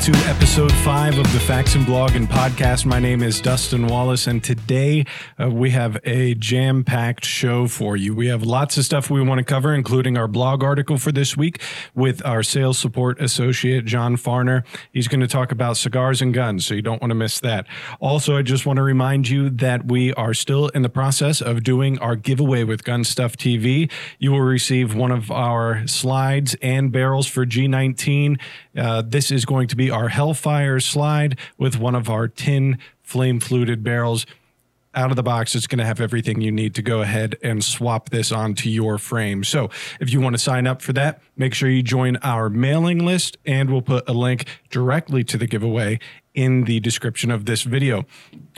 to episode five of the Faxon Blog and Podcast. My name is Dustin Wallace, and today uh, we have a jam packed show for you. We have lots of stuff we want to cover, including our blog article for this week with our sales support associate, John Farner. He's going to talk about cigars and guns, so you don't want to miss that. Also, I just want to remind you that we are still in the process of doing our giveaway with Gun Stuff TV. You will receive one of our slides and barrels for G19. Uh, this is going to be our Hellfire slide with one of our tin flame fluted barrels. Out of the box, it's going to have everything you need to go ahead and swap this onto your frame. So, if you want to sign up for that, make sure you join our mailing list, and we'll put a link directly to the giveaway in the description of this video.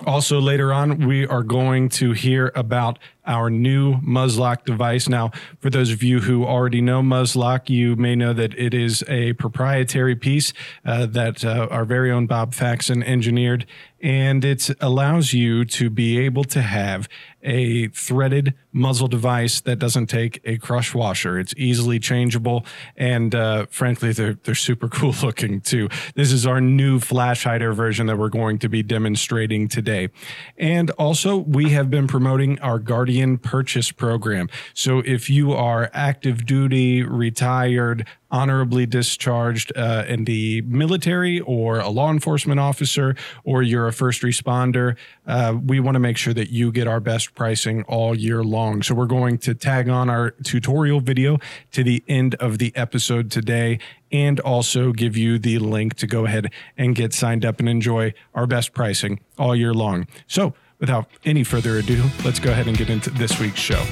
Also, later on, we are going to hear about our new Muzzlock device. Now, for those of you who already know Muzzlock, you may know that it is a proprietary piece uh, that uh, our very own Bob Faxon engineered, and it allows you to be able to have a threaded muzzle device that doesn't take a crush washer. It's easily changeable, and uh, frankly, they're they're super cool looking too. This is our new flash hider version that we're going to be demonstrating today, and also we have been promoting our Guardian purchase program. So if you are active duty, retired, honorably discharged uh, in the military or a law enforcement officer or you're a first responder, uh, we want to make sure that you get our best pricing all year long. So we're going to tag on our tutorial video to the end of the episode today and also give you the link to go ahead and get signed up and enjoy our best pricing all year long. So without any further ado, let's go ahead and get into this week's show.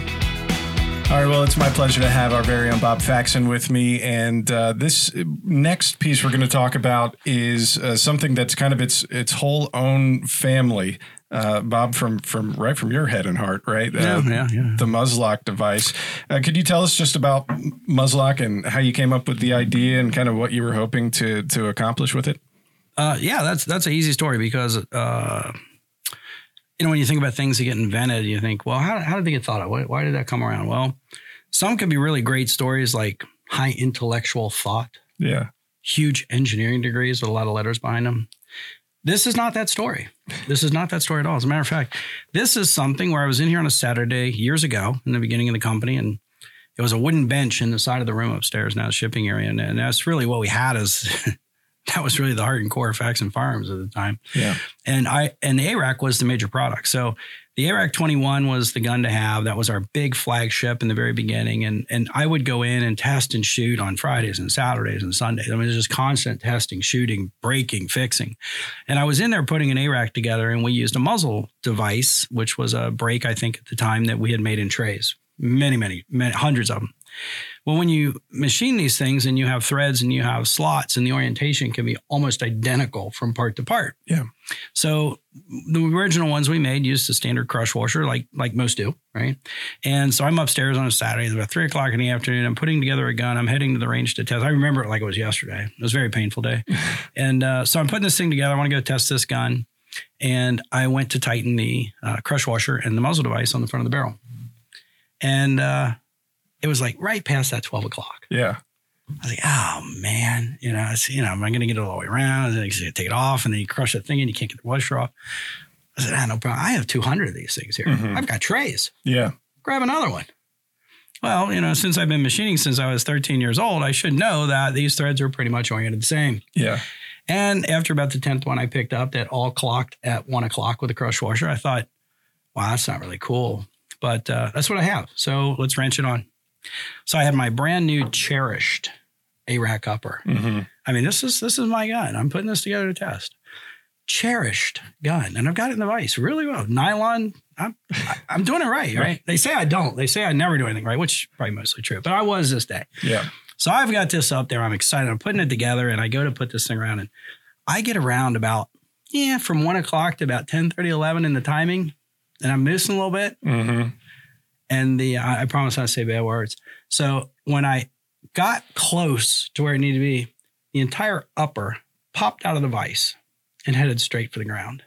All right, well, it's my pleasure to have our very own Bob Faxon with me. And uh, this next piece we're going to talk about is uh, something that's kind of its its whole own family. Uh, Bob, from from right from your head and heart, right? Yeah, Uh, yeah, yeah. The Muzzlock device. Uh, could you tell us just about Muzzlock and how you came up with the idea and kind of what you were hoping to to accomplish with it? Uh, yeah, that's that's an easy story because uh, you know when you think about things that get invented, you think, well, how, how did they get thought of? Why, why did that come around? Well, some can be really great stories like high intellectual thought, Yeah. huge engineering degrees with a lot of letters behind them. This is not that story. This is not that story at all. As a matter of fact, this is something where I was in here on a Saturday years ago in the beginning of the company, and it was a wooden bench in the side of the room upstairs, now the shipping area, and, and that's really what we had. Is that was really the heart and core of Faxon Firearms at the time Yeah. and I and the ARAK was the major product. So the ARAK 21 was the gun to have. That was our big flagship in the very beginning. And and I would go in and test and shoot on Fridays and Saturdays and Sundays. I mean, it was just constant testing, shooting, breaking, fixing. And I was in there putting an ARAK together, and we used a muzzle device, which was a break, I think, at the time that we had made in trays. Many, many, many hundreds of them. Well, when you machine these things and you have threads and you have slots, and the orientation can be almost identical from part to part. Yeah. So the original ones we made used the standard crush washer, like like most do, right? And so I'm upstairs on a Saturday, it's about three o'clock in the afternoon. I'm putting together a gun. I'm heading to the range to test. I remember it like it was yesterday. It was a very painful day. and uh, so I'm putting this thing together. I want to go test this gun. And I went to tighten the uh, crush washer and the muzzle device on the front of the barrel. And uh, it was like right past that 12 o'clock. Yeah. I was like, oh man, you know, it's, you know, am I going to get it all the way around? And then you take it off, and then you crush that thing, and you can't get the washer off. I said, ah, no problem. I have 200 of these things here. Mhm. I've got trays. Yeah. Grab another one. Well, you know, since I've been machining since I was 13 years old, I should know that these threads are pretty much oriented the same. Yeah. And after about the 10th one I picked up that all clocked at one o'clock with a crush washer, I thought, wow, that's not really cool. But uh, that's what I have. So let's wrench it on. So I had my brand new cherished ARAK upper. hmm I mean, this is this is my gun. I'm putting this together to test. Cherished gun, and I've got it in the vise really well. Nylon. I'm I'm doing it right, right? They say I don't. They say I never do anything right, which is probably mostly true. But I was this day. Yeah. So I've got this up there. I'm excited. I'm putting it together, and I go to put this thing around, and I get around about yeah from one o'clock to about 10, 30, 11 in the timing, and I'm missing a little bit. hmm And the I I promise not to say bad words. So when I got close to where it needed to be, the entire upper popped out of the vise and headed straight for the ground.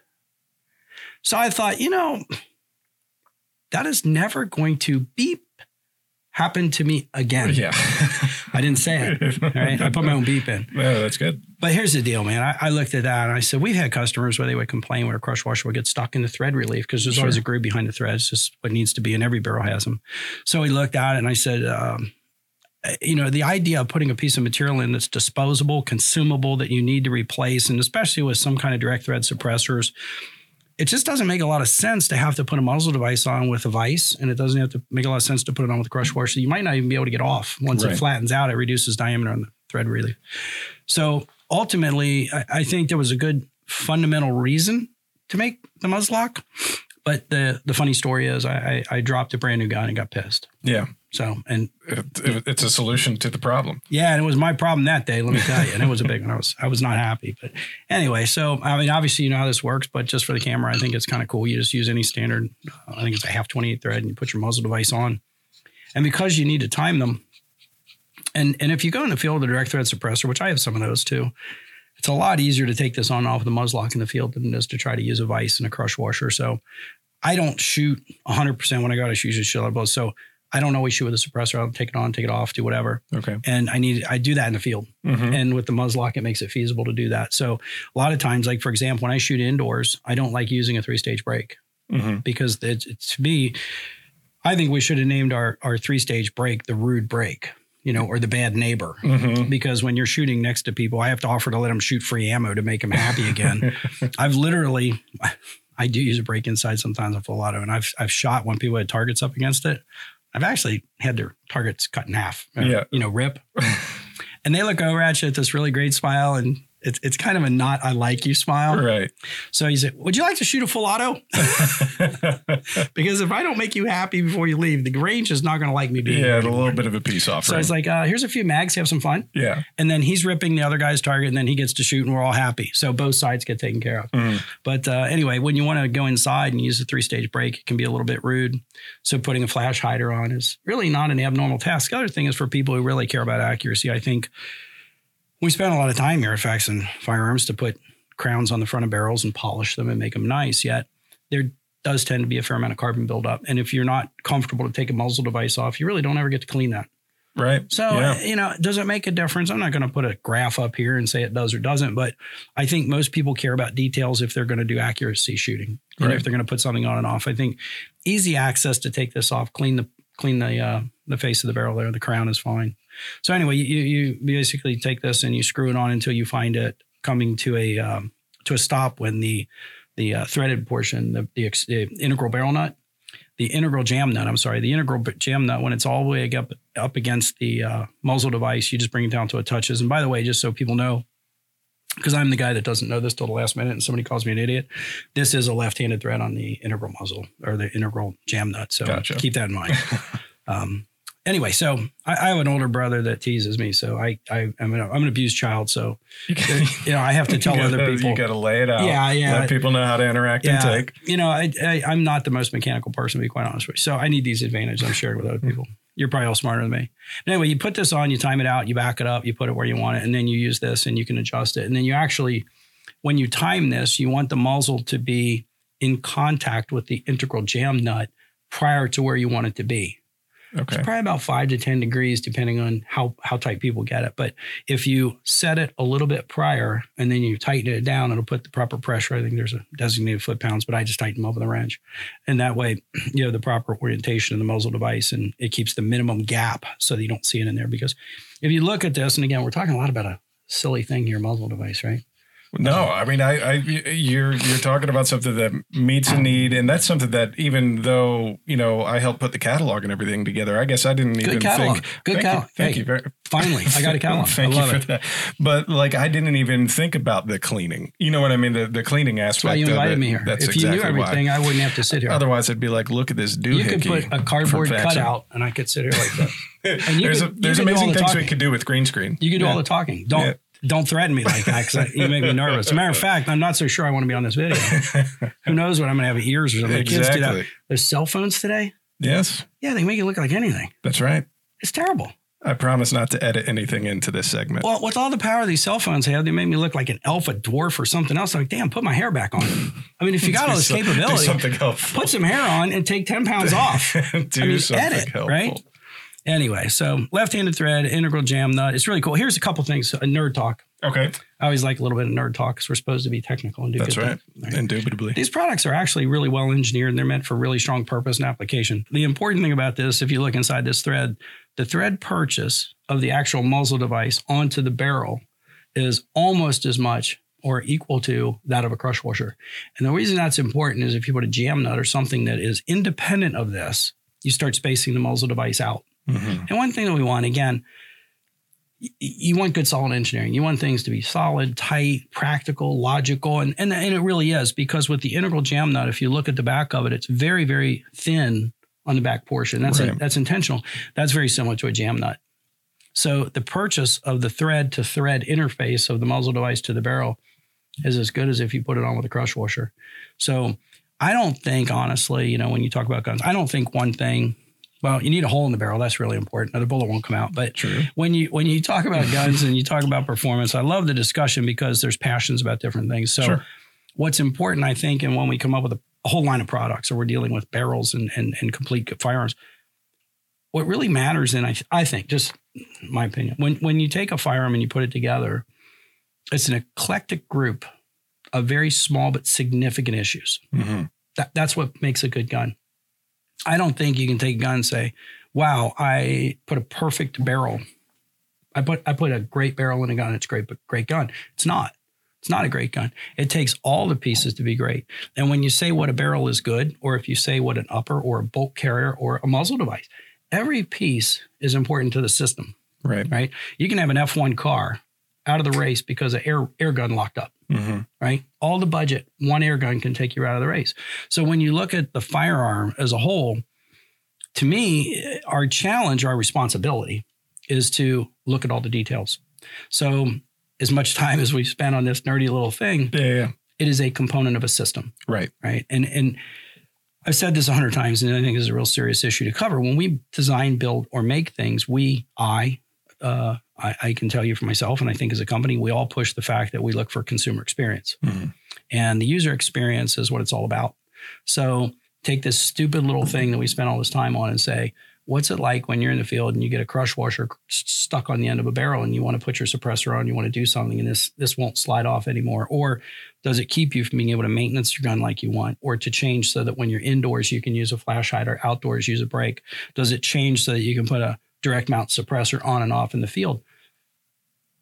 So I thought, you know, that is never going to beep happen to me again. Yeah. I didn't say it. Right? I put my own beep in. Yeah, that's good. But here's the deal, man. I, I looked at that and I said, we've had customers where they would complain where a crush washer would get stuck in the thread relief because there's always a groove behind the threads, just what needs to be, and every barrel has them. So we looked at it and I said, um, you know, the idea of putting a piece of material in that's disposable, consumable, that you need to replace, and especially with some kind of direct thread suppressors, it just doesn't make a lot of sense to have to put a muzzle device on with a vise, and it doesn't have to make a lot of sense to put it on with a crush washer. You might not even be able to get off. Once Right. it flattens out, it reduces diameter on the thread relief. So ultimately, I, I think there was a good fundamental reason to make the muzzlock. But the the funny story is, I, I I dropped a brand new gun and got pissed. Yeah, So and it, it- it's a solution to the problem. yeah, and it was my problem that day. Let me tell you, and it was a big one. I was I was not happy. But anyway, so I mean, obviously you know how this works, but just for the camera, I think it's kind of cool. You just use any standard. uh, I think it's a half twenty eight thread, and you put your muzzle device on, and because you need to time them, and and if you go in the field with a direct thread suppressor, which I have some of those too. It's a lot easier to take this on and off the muzzlelock in the field than it is to try to use a vise and a crush washer. So I don't shoot 100% when I go to shoot a shell blow. So I don't always shoot with a suppressor. I'll take it on, take it off, do whatever Okay. and I need I do that in the field. Mhm. And with the muzzlelock, it makes it feasible to do that. So a lot of times, like for example, when I shoot indoors, I don't like using a three stage brake Mhm. because it's, it's to me, I think we should have named our our three stage break the rude brake, you know, or the bad neighbor. Mhm. Because when you're shooting next to people, I have to offer to let them shoot free ammo to make them happy again. I've literally, I do use a break inside sometimes with a lot of, and I've I've shot when people had targets up against it. I've actually had their targets cut in half. uh, Yeah. you know, rip. and they look over at you with this really great smile, and it's it's kind of a not I like you smile. Right. So he said, "Would you like to shoot a full auto? because if I don't make you happy before you leave, the range is not going to like me being yeah, a little bit of a peace offering. So it's like, uh, here's a few mags, have some fun. yeah. And then he's ripping the other guy's target, and then he gets to shoot, and we're all happy. So both sides get taken care of. Mhm. But uh, anyway, when you want to go inside and use a three stage brake, it can be a little bit rude. So putting a flash hider on is really not an abnormal task. The other thing is for people who really care about accuracy, I think we spend a lot of time here at and Firearms to put crowns on the front of barrels and polish them and make them nice. Yet there does tend to be a fair amount of carbon buildup. And if you're not comfortable to take a muzzle device off, you really don't ever get to clean that. Right. So, yeah. uh, you know, does it make a difference? I'm not going to put a graph up here and say it does or doesn't, but I think most people care about details if they're going to do accuracy shooting and Right. if they're going to put something on and off. I think easy access to take this off, clean the clean the uh, the face of the barrel there, the crown is fine. So anyway, you you basically take this and you screw it on until you find it coming to a um, to a stop when the the uh, threaded portion, the, the, ex- the integral barrel nut, the integral jam nut. I'm sorry, the integral jam nut. When it's all the way up up against the uh, muzzle device, you just bring it down to it touches. And by the way, just so people know, because I'm the guy that doesn't know this till the last minute, and somebody calls me an idiot. This is a left-handed thread on the integral muzzle or the integral jam nut. So Gotcha. keep that in mind. um, anyway, so I, I have an older brother that teases me. So I, I I'm an, I'm an abused child. So you uh, know I have to tell other gotta, people. You got to lay it out. Yeah, yeah. Let people know how to interact and take. you know, I, I I'm not the most mechanical person to be quite honest with you. So I need these advantages I'm sharing with other hmm. people. You're probably all smarter than me. But anyway, you put this on, you time it out, you back it up, you put it where you want it, and then you use this and you can adjust it. And then you actually, when you time this, you want the muzzle to be in contact with the integral jam nut prior to where you want it to be. Okay. It's probably about five to 10 degrees, depending on how, how tight people get it. But if you set it a little bit prior and then you tighten it down, it'll put the proper pressure. I think there's a designated foot pounds, but I just tighten them up with a wrench. And that way you have the proper orientation of the muzzle device and it keeps the minimum gap so that you don't see it in there. Because if you look at this, and again, we're talking a lot about a silly thing here, muzzle device, right? No, I mean, I, I, you're you're talking about something that meets a need, and that's something that even though you know I helped put the catalog and everything together, I guess I didn't even catalog. think. Good thank catalog. You, thank Hey. you very. Finally, I got a catalog. Thank I you for it. that. But like, I didn't even think about the cleaning. You know what I mean? The the cleaning That's aspect. why you invited it. me here. That's if you exactly knew why. everything, I wouldn't have to sit here. Otherwise, I'd be like, look at this dude. you could put a cardboard cutout and I could sit here like that. And you there's could- a, there's could amazing the things we could do with green screen. You can do Yeah. all the talking. Don't Yeah. Don't threaten me like that because you make me nervous. As a matter of fact, I'm not so sure I want to be on this video. Who knows what I'm going to have ears or something? The Kids do that. Exactly. There's cell phones today. Yes, Yeah, they make it look like anything. that's right. It's terrible. I promise not to edit anything into this segment. Well, with all the power these cell phones have, they make me look like an elf, a dwarf, or something else. I'm like, damn, put my hair back on. I mean, if you got all this do capability, something helpful. put some hair on and take 10 pounds off. do I mean, something edit, helpful. right? Anyway, so left-handed thread, integral jam nut. It's really cool. Here's a couple things. A nerd talk. Okay. I always like a little bit of nerd talk because we're supposed to be technical and do That's good right. things, Indubitably. These products are actually really well engineered and they're meant for really strong purpose and application. The important thing about this, if you look inside this thread, the thread purchase of the actual muzzle device onto the barrel is almost as much or equal to that of a crush washer. And the reason that's important is if you put a jam nut or something that is independent of this, you start spacing the muzzle device out. Mhm. And one thing that we want, again, y- you want good solid engineering. You want things to be solid, tight, practical, logical. And, and, and it really is because with the integral jam nut, if you look at the back of it, it's very, very thin on the back portion. That's, Right. that's intentional. That's very similar to a jam nut. So the purchase of the thread to thread interface of the muzzle device to the barrel is as good as if you put it on with a crush washer. So I don't think, honestly, you know, when you talk about guns, I don't think one thing. Well, you need a hole in the barrel. That's really important. Or the bullet won't come out. But True. when you when you talk about guns and you talk about performance, I love the discussion because there's passions about different things. So Sure. what's important, I think, and when we come up with a, a whole line of products, or we're dealing with barrels and and, and complete firearms, what really matters, and I I think, just my opinion, when when you take a firearm and you put it together, it's an eclectic group of very small but significant issues. Mhm. That, that's what makes a good gun. I don't think you can take a gun and say, wow, I put a perfect barrel. I put I put a great barrel in a gun. It's great, but great gun. It's not. It's not a great gun. It takes all the pieces to be great. And when you say what a barrel is good, or if you say what an upper or a bolt carrier or a muzzle device, every piece is important to the system, Right. right? You can have an F1 car out of the race because an air air gun locked up hmm right? All the budget, one air gun can take you out of the race. So when you look at the firearm as a whole, to me, our challenge, our responsibility is to look at all the details. So as much time as we spent on this nerdy little thing, Yeah, yeah. it is a component of a system, Right. right? And and I've said this a hundred times, and I think is a real serious issue to cover. When we design, build, or make things, we, I, uh, I, I can tell you for myself, and I think as a company, we all push the fact that we look for consumer experience, Mhm. and the user experience is what it's all about. So take this stupid little thing that we spent all this time on and say, what's it like when you're in the field and you get a crush washer stuck on the end of a barrel and you want to put your suppressor on, you want to do something, and this this won't slide off anymore, or does it keep you from being able to maintenance your gun like you want, or to change so that when you're indoors you can use a flash hider, or outdoors use a brake? Does it change so that you can put a direct mount suppressor on and off in the field?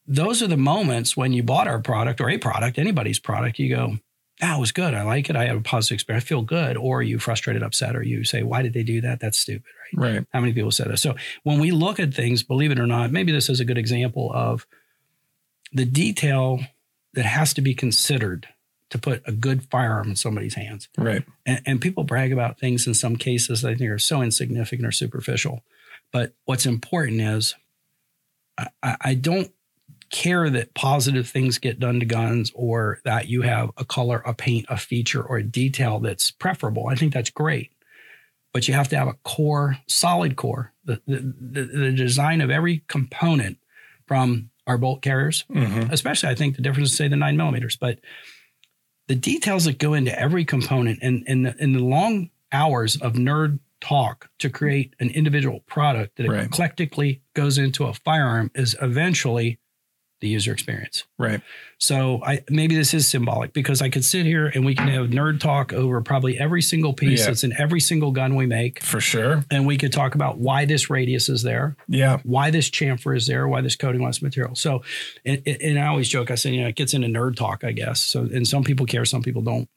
Those are the moments when you bought our product or a product, anybody's product, you go, that was good. I like it. I have a positive experience. I feel good. Or you frustrated, upset, or you say, why did they do that? That's stupid, right? Right. How many people said that? So when we look at things, believe it or not, maybe this is a good example of the detail that has to be considered to put a good firearm in somebody's hands. Right. And, and people brag about things in some cases that I think are so insignificant or superficial. But what's important is I, I don't care that positive things get done to guns or that you have a color, a paint, a feature, or a detail that's preferable. I think that's great. But you have to have a core, solid core. The, the, the, the design of every component from our bolt carriers, hmm especially I think the difference is say the nine millimeters, but the details that go into every component and in the, in the long hours of nerd talk to create an individual product that Right. eclectically goes into a firearm is eventually the user experience. Right. So I maybe this is symbolic because I could sit here and we can have nerd talk over probably every single piece Yeah. that's in every single gun we make. For sure. And we could talk about why this radius is there, Yeah. why this chamfer is there, why this coating less material. So, and, and I always joke, I say, you know, it gets into nerd talk, I guess. So, and some people care, some people don't.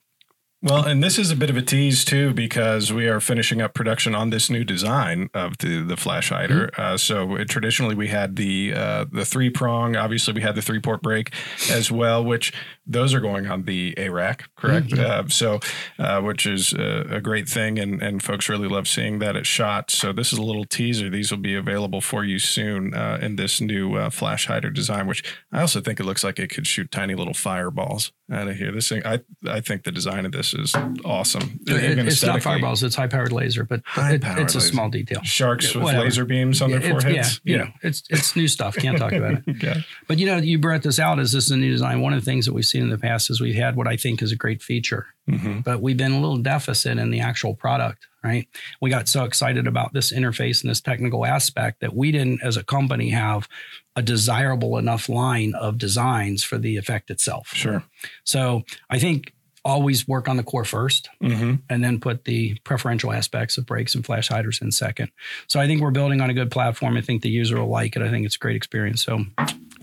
Well, and this is a bit of a tease too, because we are finishing up production on this new design of the the flash hider. Uh, so it, traditionally we had the uh, the three prong. Obviously, we had the three port brake as well, which those are going on the ARAK, correct? Mhm. Uh, so, uh, which is a, a great thing, and and folks really love seeing that at shot. So this is a little teaser. These will be available for you soon uh, in this new uh, flash hider design, which I also think it looks like it could shoot tiny little fireballs out of here. This thing, I I think the design of this is awesome. It- it's not fireballs, it's high powered laser, but it, High-powered it's a laser. small detail. Sharks with Whatever. laser beams on their It's- foreheads. Yeah, you know, it's it's new stuff. Can't talk about it. Okay. But you know, you brought this out as this is a new design. One of the things that we've seen in the past is we've had what I think is a great feature, hmm but we've been a little deficit in the actual product, right? We got so excited about this interface and this technical aspect that we didn't, as a company, have a desirable enough line of designs for the effect itself. Sure. So I think always work on the core 1st Mm-hmm. and then put the preferential aspects of brakes and flash hiders in second. So I think we're building on a good platform. I think the user will like it. I think it's a great experience. So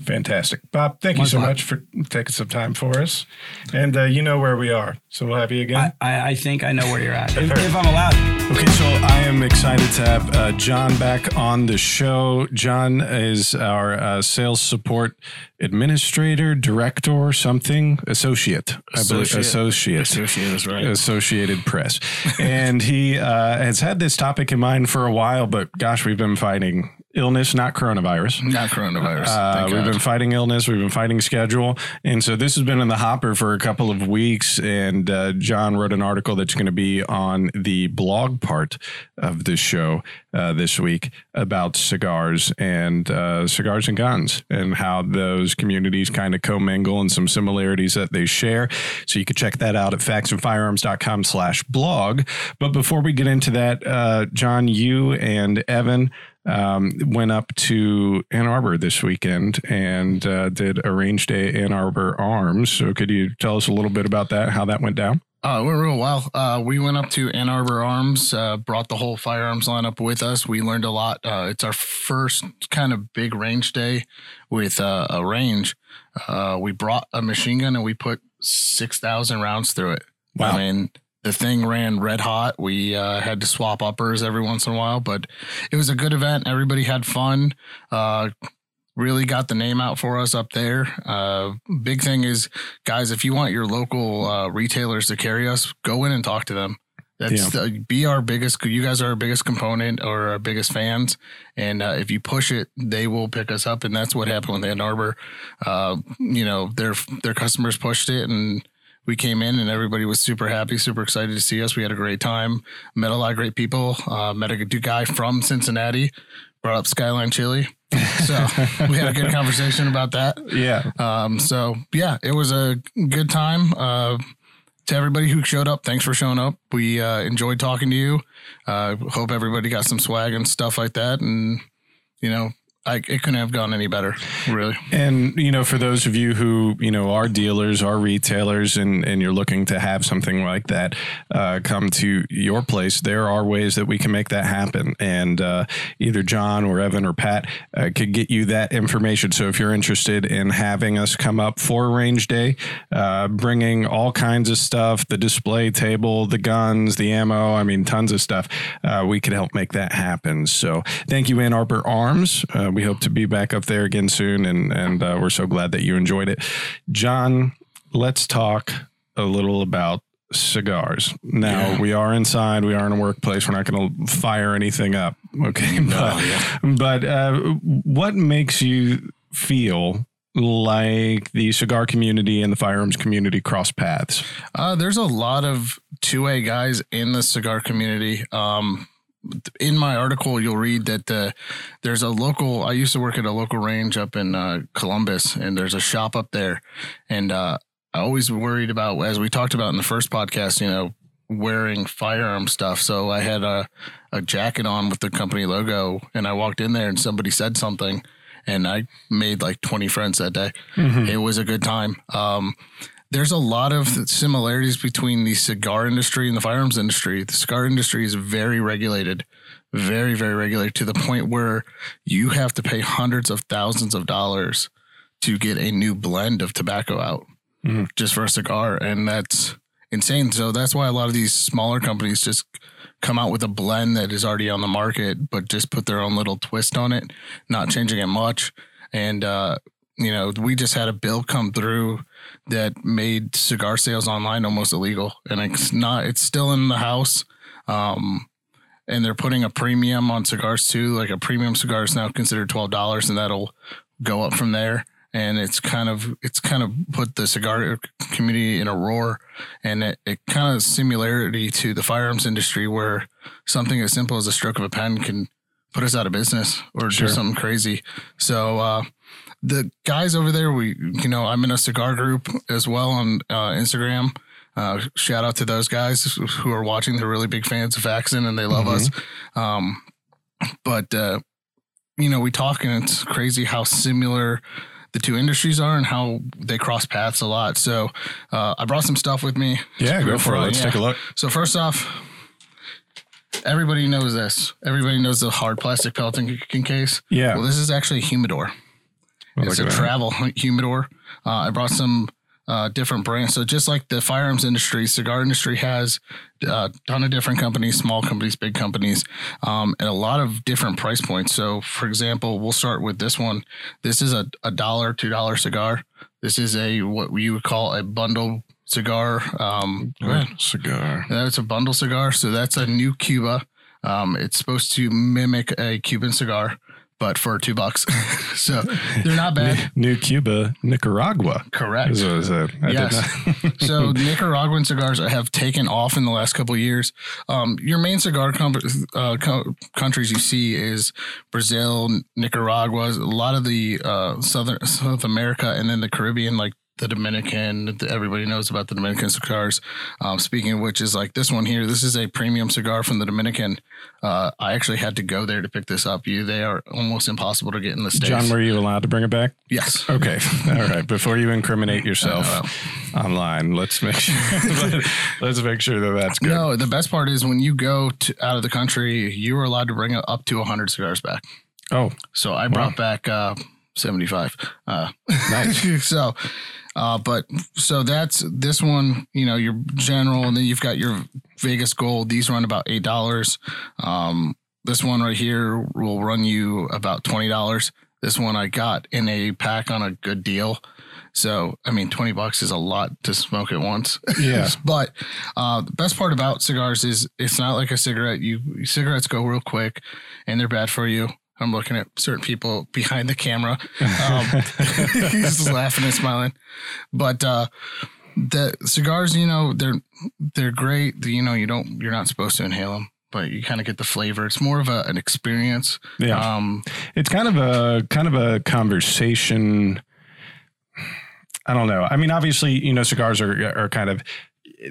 Fantastic. Bob, thank you so lot. much for taking some time for us. And uh, you know where we are. So we'll have you again. I, I, I think I know where you're at. if, if I'm allowed. Okay, so I am excited to have uh, John back on the show. John is our uh, sales support administrator, director, something, associate, I believe, Associate. associate. Associate is right. Associated Press. and he uh, has had this topic in mind for a while, but gosh, we've been fighting illness, not coronavirus. Not coronavirus. Uh, we've God. been fighting illness. We've been fighting schedule, and so this has been in the hopper for a couple of weeks. And uh, John wrote an article that's going to be on the blog part of this show uh, this week about cigars and uh, cigars and guns and how those communities kind of commingle and some similarities that they share. So you can check that out at faxonfirearms.com slash blog. But before we get into that, uh, John, you and Evan um, went up to Ann Arbor this weekend and uh, did a range day at Ann Arbor Arms. So could you tell us a little bit about that, how that went down? Uh, it went real well. Uh, we went up to Ann Arbor Arms, uh, brought the whole firearms lineup with us. We learned a lot. Uh, it's our first kind of big range day with uh, a range. Uh, we brought a machine gun and we put 6,000 rounds through it. Wow. I mean, the thing ran red hot. We uh, had to swap uppers every once in a while, but it was a good event. Everybody had fun. Uh, really got the name out for us up there. Uh, big thing is, guys, if you want your local uh, retailers to carry us, go in and talk to them. That's the, be our biggest. You guys are our biggest component or our biggest fans, and uh, if you push it, they will pick us up. And that's what happened with Ann Arbor. Uh, you know, their their customers pushed it, and we came in, and everybody was super happy, super excited to see us. We had a great time. Met a lot of great people. Uh, met a good guy from Cincinnati. Brought up Skyline Chili. So we had a good conversation about that. Yeah. Um, so yeah, it was a good time. Uh, to everybody who showed up, thanks for showing up. We uh, enjoyed talking to you. Uh, hope everybody got some swag and stuff like that. And you know, I, it couldn't have gone any better, really. And you know, for those of you who you know are dealers, are retailers, and and you're looking to have something like that uh, come to your place, there are ways that we can make that happen. And uh, either John or Evan or Pat uh, could get you that information. So if you're interested in having us come up for range day, uh, bringing all kinds of stuff, the display table, the guns, the ammo, I mean, tons of stuff, uh, we could help make that happen. So thank you, Ann Arbor Arms. Uh, we hope to be back up there again soon, and and uh, we're so glad that you enjoyed it. John, let's talk a little about cigars. Now Yeah. we are inside. We are in a workplace. We're not going to fire anything up. Okay, but, but uh, what makes you feel like the cigar community and the firearms community cross paths? Uh, there's a lot of two A guys in the cigar community. Um, in my article, you'll read that uh, there's a local. I used to work at a local range up in uh, Columbus, and there's a shop up there. And uh, I always worried about, as we talked about in the first podcast, you know, wearing firearm stuff. So I had a a jacket on with the company logo, and I walked in there, and somebody said something, and I made like 20 friends that day. It was a good time. Um, there's a lot of similarities between the cigar industry and the firearms industry. The cigar industry is very regulated, very, very regulated to the point where you have to pay hundreds of thousands of dollars to get a new blend of tobacco out Mhm. just for a cigar. And that's insane. So that's why a lot of these smaller companies just come out with a blend that is already on the market, but just put their own little twist on it, not changing it much. And, uh, you know, we just had a bill come through that made cigar sales online almost illegal. And it's not, it's still in the house. Um, and they're putting a premium on cigars too. Like a premium cigar is now considered $12 and that'll go up from there. And it's kind of, it's kind of put the cigar community in a roar and it, it kind of similarity to the firearms industry where something as simple as a stroke of a pen can put us out of business or Sure. do something crazy. So, uh, the guys over there, we, you know, I'm in a cigar group as well on uh, Instagram. Uh, shout out to those guys who are watching. They're really big fans of Faxon and they love us. Um, but uh, you know, we talk and it's crazy how similar the two industries are and how they cross paths a lot. So uh, I brought some stuff with me. Yeah, go for it. Let's Yeah. take a look. So first off, everybody knows this. Everybody knows the hard plastic Pelican c- case. Yeah. Well, this is actually a humidor. It's a that. travel humidor. Uh, I brought some uh, different brands. So just like the firearms industry, cigar industry has a ton of different companies, small companies, big companies, um, and a lot of different price points. So for example, we'll start with this one. This is a, a dollar, two dollar cigar. This is a what you would call a bundle cigar. Um. Cigar. That's a bundle cigar. So that's a new Cuba. Um, it's supposed to mimic a Cuban cigar, but for two bucks. so they're not bad. New Cuba, Nicaragua. Correct. Is what it said. I Yes. so Nicaraguan cigars have taken off in the last couple of years. Um, your main cigar com- uh, co- countries you see is Brazil, Nicaragua, a lot of the uh, southern South America, and then the Caribbean, like the Dominican. Everybody knows about the Dominican cigars. Um, speaking of which, is like this one here. This is a premium cigar from the Dominican. Uh, I actually had to go there to pick this up. You, they are almost impossible to get in the states. John, were you allowed to bring it back? yes. Okay. All right. Before you incriminate yourself online, let's make sure let's make sure that that's good. No, the best part is when you go to, out of the country, you are allowed to bring up to 100 cigars back. Oh, So I brought back uh, 75. Uh, Nice. so, uh, but so that's this one, you know, your general, and then you've got your Vegas Gold. These run about $8. Um, this one right here will run you about $20. This one I got in a pack on a good deal. So, I mean, 20 bucks is a lot to smoke at once. Yeah. but uh, the best part about cigars is it's not like a cigarette. You cigarettes go real quick and they're bad for you. I'm looking at certain people behind the camera. Um, he's just laughing and smiling. But uh, the cigars, you know, they're they're great. You know, you don't you're not supposed to inhale them, but you kind of get the flavor. It's more of a, an experience. yeah. Um, it's kind of a kind of a conversation. I don't know. I mean, obviously, you know, cigars are are kind of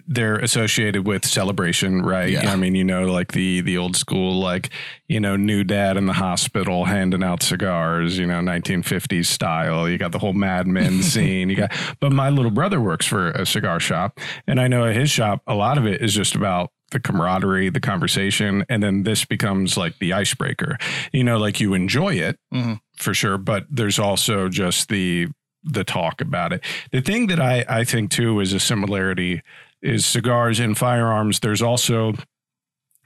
they're associated with celebration, right? Yeah. I mean, you know, like the the old school, like you know, new dad in the hospital handing out cigars, you know, 1950s style. You got the whole Mad Men scene. You got, but my little brother works for a cigar shop, and I know at his shop, a lot of it is just about the camaraderie, the conversation, and then this becomes like the icebreaker. You know, like you enjoy it Mhm. for sure, but there's also just the the talk about it. The thing that I I think too is a similarity is cigars and firearms. There's also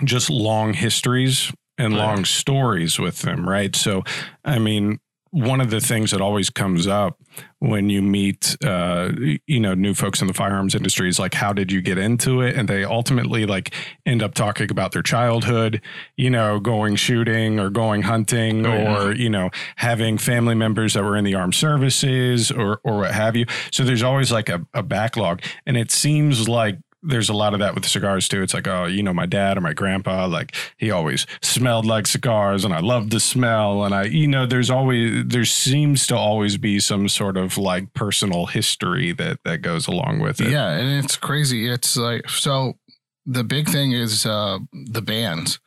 just long histories and long stories with them, right? So, I mean, one of the things that always comes up when you meet, uh, you know, new folks in the firearms industry is like, how did you get into it? And they ultimately like end up talking about their childhood, you know, going shooting or going hunting Oh, yeah. or, you know, having family members that were in the armed services or, or what have you. So there's always like a, a backlog. And it seems like there's a lot of that with cigars too. It's like, oh, you know, my dad or my grandpa, like he always smelled like cigars and I love the smell. And I, you know, there's always, there seems to always be some sort of like personal history that, that goes along with it. Yeah, and it's crazy. It's like so. The big thing is uh, the bands.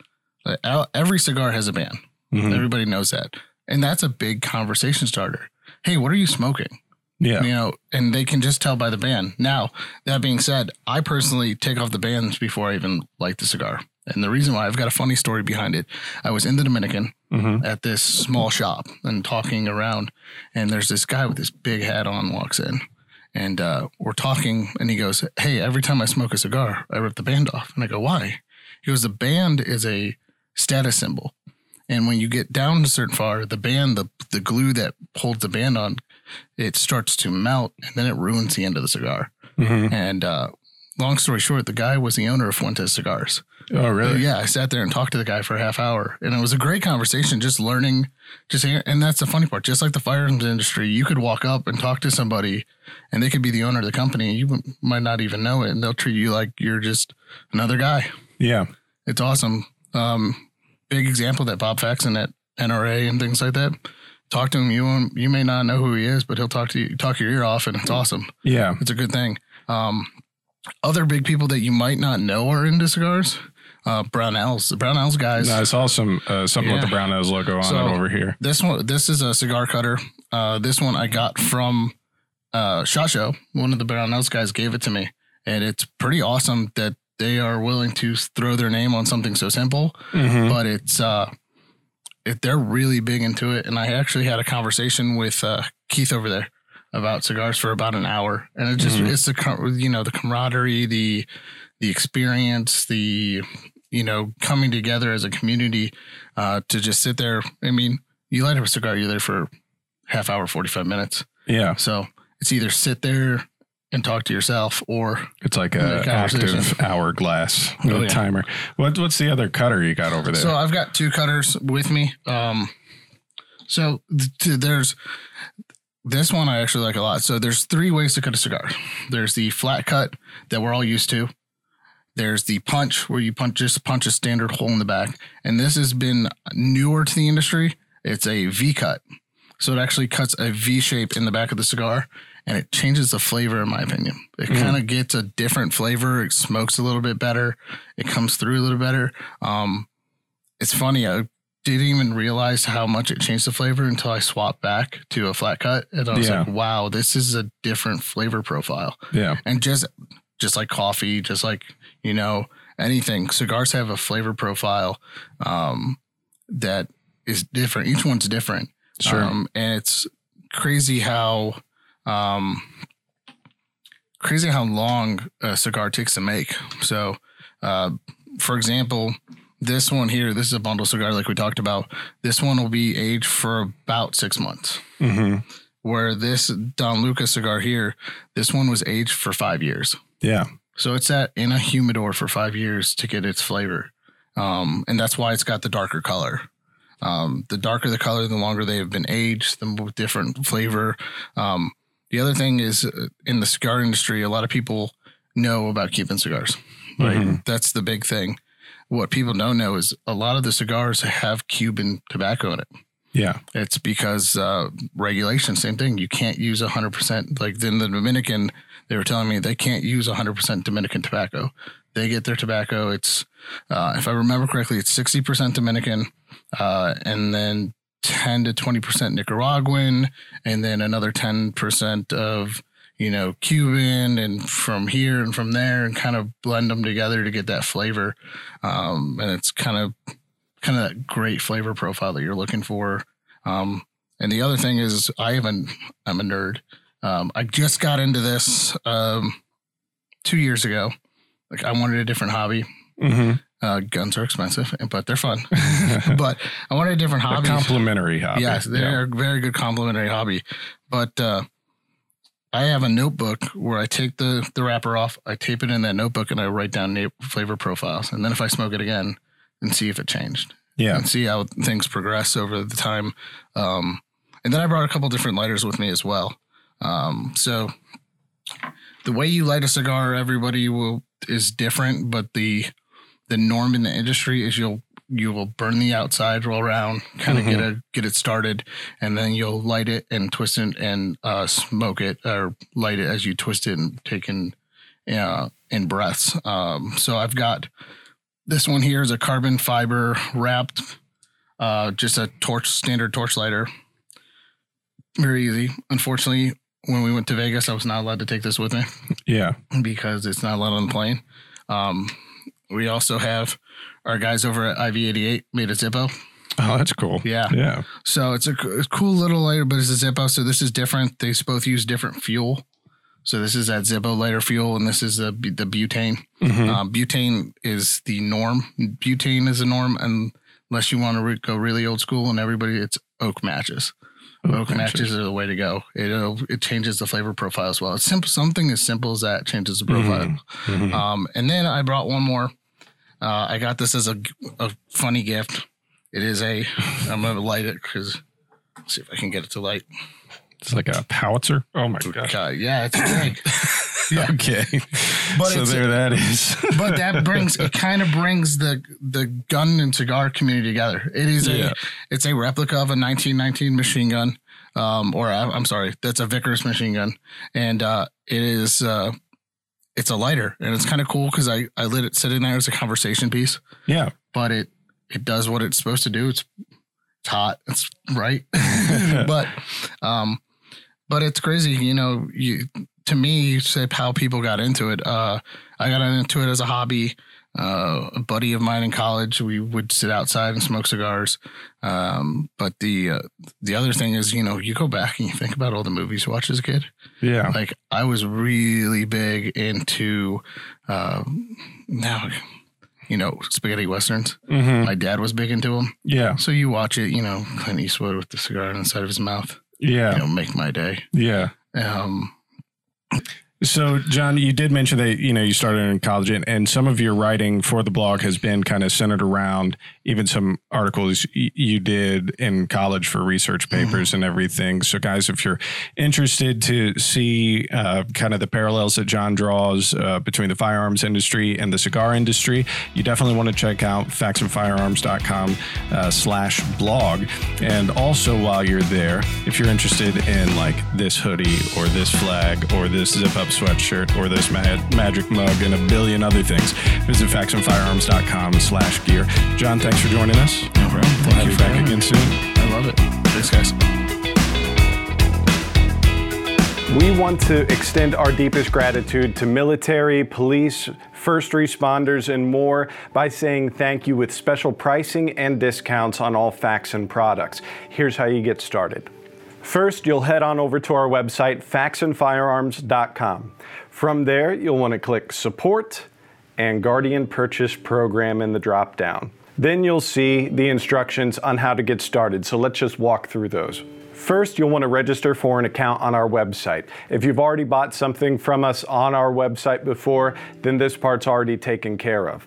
Every cigar has a band. Mhm. Everybody knows that, and that's a big conversation starter. Hey, what are you smoking? Yeah. You know, and they can just tell by the band. Now, that being said, I personally take off the bands before I even light the cigar. And the reason why I've got a funny story behind it. I was in the Dominican Mhm. at this small shop and talking around, and there's this guy with this big hat on walks in, and uh, we're talking, and he goes, "Hey, every time I smoke a cigar, I rip the band off." And I go, "Why?" He goes, "The band is a status symbol." And when you get down to certain far, the band, the the glue that holds the band on, it starts to melt, and then it ruins the end of the cigar. Mhm. And uh, long story short, the guy was the owner of Fuentes Cigars. Oh, really? Yeah, I sat there and talked to the guy for a half hour, and it was a great conversation. Just learning, just and that's the funny part. Just like the firearms industry, you could walk up and talk to somebody, and they could be the owner of the company. and You might not even know it, and they'll treat you like you're just another guy. Yeah. It's awesome. Um, big example that Bob Faxon at NRA and things like that. Talk to him. You won't, you may not know who he is, but he'll talk to you, talk your ear off, and it's awesome. Yeah. It's a good thing. Um, other big people that you might not know are into cigars. Uh, Brownells, the Brownells guys. I saw some uh, something with Yeah. the Brownells logo on So- it over here. This one, this is a cigar cutter. Uh, this one I got from uh, Shot Show. One of the Brownells guys gave it to me, and it's pretty awesome that they are willing to throw their name on something so simple. Mhm. But it's uh, it, they're really big into it, and I actually had a conversation with uh, Keith over there about cigars for about an hour, and it just Mhm. it's the you know the camaraderie, the the experience, the you know coming together as a community uh, to just sit there. I mean, you light up a cigar, you're there for half hour, forty five minutes. Yeah, So it's either sit there and talk to yourself, or it's like Yeah, a active hourglass Oh, a yeah. timer. What what's the other cutter you got over there? So I've got two cutters with me. Um, so th- there's this one I actually like a lot. So there's three ways to cut a cigar. There's the flat cut that we're all used to. There's the punch where you punch just punch a standard hole in the back, and this has been newer to the industry. It's a V cut, so it actually cuts a V shape in the back of the cigar, and it changes the flavor, in my opinion. It Mhm. kind of gets a different flavor. It smokes a little bit better. It comes through a little better. Um, it's funny. I didn't even realize how much it changed the flavor until I swapped back to a flat cut, and I was Yeah. like, "Wow, this is a different flavor profile." yeah, And just just like coffee, just like you know anything, cigars have a flavor profile um, that is different. Each one's different. sure. Um, and it's crazy how um, crazy how long a cigar takes to make. So, uh, for example, this one here, this is a bundle cigar, like we talked about. This one will be aged for about six months. hmm Where this Don Lucas cigar here, this one was aged for five years. Yeah, So it's at in a humidor for five years to get its flavor. Um, and that's why it's got the darker color. Um, the darker the color, the longer they have been aged, the more different flavor. Um, the other thing is uh, in the cigar industry, a lot of people know about Cuban cigars. Right. Mhm. That's the big thing. What people don't know is a lot of the cigars have Cuban tobacco in it. yeah, It's because uh, regulation, same thing. You can't use 100%. Like in the Dominican, they were telling me they can't use 100% Dominican tobacco. They get their tobacco. It's, uh, if I remember correctly, it's 60% Dominican uh, and then 10 to 20% Nicaraguan and then another 10% of, you know, Cuban and from here and from there and kind of blend them together to get that flavor. Um, and it's kind of, kind of that great flavor profile that you're looking for. Um, and the other thing is, I haven't. I'm a nerd. Um, I just got into this um, two years ago. Like I wanted a different hobby. Hmm Uh, guns are expensive, but they're fun. but I wanted a different hobby. complimentary hobby. Yes, they're a very good complimentary hobby. But uh, I have a notebook where I take the the wrapper off, I tape it in that notebook, and I write down na- flavor profiles. And then if I smoke it again, and see if it changed yeah, and see how things progress over the time. Um, and then I brought a couple different lighters with me as well. Um, so the way you light a cigar, everybody will is different, but the the norm in the industry is you'll you will burn the outside, roll around, kind of get it get it started, and then you'll light it and twist it and uh, smoke it or light it as you twist it and take in uh, in breaths. Um, so I've got this one here is a carbon fiber wrapped, uh, just a torch standard torch lighter. Very easy. Unfortunately, when we went to Vegas, I was not allowed to take this with me yeah. because it's not allowed on the plane. Um, we also have our guys over at IV88 made a Zippo. Oh, that's cool. Yeah. Yeah. So it's a, a cool little lighter, but it's a Zippo. So this is different. They both use different fuel. So this is that Zippo lighter fuel, and this is the the butane. Mhm. Um, butane is the norm. Butane is the norm, unless you want to re- go really old school, and everybody it's oak matches. Oak matches are the way to go. It it changes the flavor profile as well. It's simple. Something as simple as that changes the profile. Mhm. Um, and then I brought one more. Uh, I got this as a, a funny gift. It is a. I'm gonna light it because see if I can get it to light. It's like a howitzer. Oh my gosh. God, yeah, it's a big. Yeah. Okay. But so there that is. but that brings it kind of brings the the gun and cigar community together. It is Yeah. a it's a replica of a 1919 machine gun, um, or I- I'm sorry, that's a Vickers machine gun, and uh, it is uh, it's a lighter and it's kind of cool because I, I lit it sitting there as a conversation piece, Yeah. but it, it does what it's supposed to do. It's, it's hot. It's right. but, um, but it's crazy, you know, you, to me, say how people got into it. Uh, I got into it as a hobby. Uh, a buddy of mine in college, we would sit outside and smoke cigars. Um, but the uh, the other thing is, you know, you go back and you think about all the movies you watched as a kid. Yeah. Like I was really big into uh, now, you know, spaghetti westerns. hmm My dad was big into them. Yeah. So you watch it, you know, Clint Eastwood with the cigar on the side of his mouth. Yeah. You know, make my day. Yeah. Um, So, John, you did mention that you know you started in college, and, and some of your writing for the blog has been kind of centered around even some articles you did in college for research papers and everything. So, guys, if you're interested to see uh, kind of the parallels that John draws uh, between the firearms industry and the cigar industry, you definitely want to check out faxonfirearms.com uh, slash blog. And also, while you're there, if you're interested in like this hoodie or this flag or this zip up sweatshirt or this ma- magic mug and a billion other things, visit faxonfirearms.com slash gear. John, thanks for joining us. no problem. We'll have you for back having again soon. I love it. Thanks, guys. We want to extend our deepest gratitude to military, police, first responders, and more by saying thank you with special pricing and discounts on all Faxon products. Here's how you get started. First, you'll head on over to our website, faxonfirearms.com. From there, you'll want to click Support and Guardian Purchase Program in the drop down. Then you'll see the instructions on how to get started. So let's just walk through those. First, you'll want to register for an account on our website. If you've already bought something from us on our website before, then this part's already taken care of.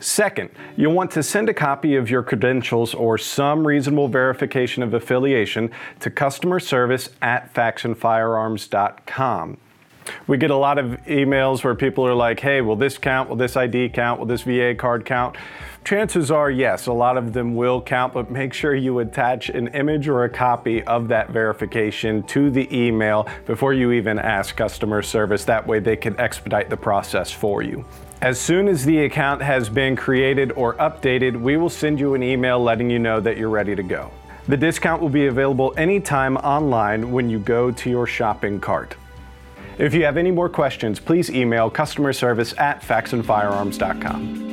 Second, you'll want to send a copy of your credentials or some reasonable verification of affiliation to customer service at faxonfirearms.com. We get a lot of emails where people are like, hey, will this count? Will this ID count? Will this VA card count? Chances are, yes, a lot of them will count, but make sure you attach an image or a copy of that verification to the email before you even ask customer service. That way they can expedite the process for you. As soon as the account has been created or updated, we will send you an email letting you know that you're ready to go. The discount will be available anytime online when you go to your shopping cart. If you have any more questions, please email customer service at faxonfirearms.com.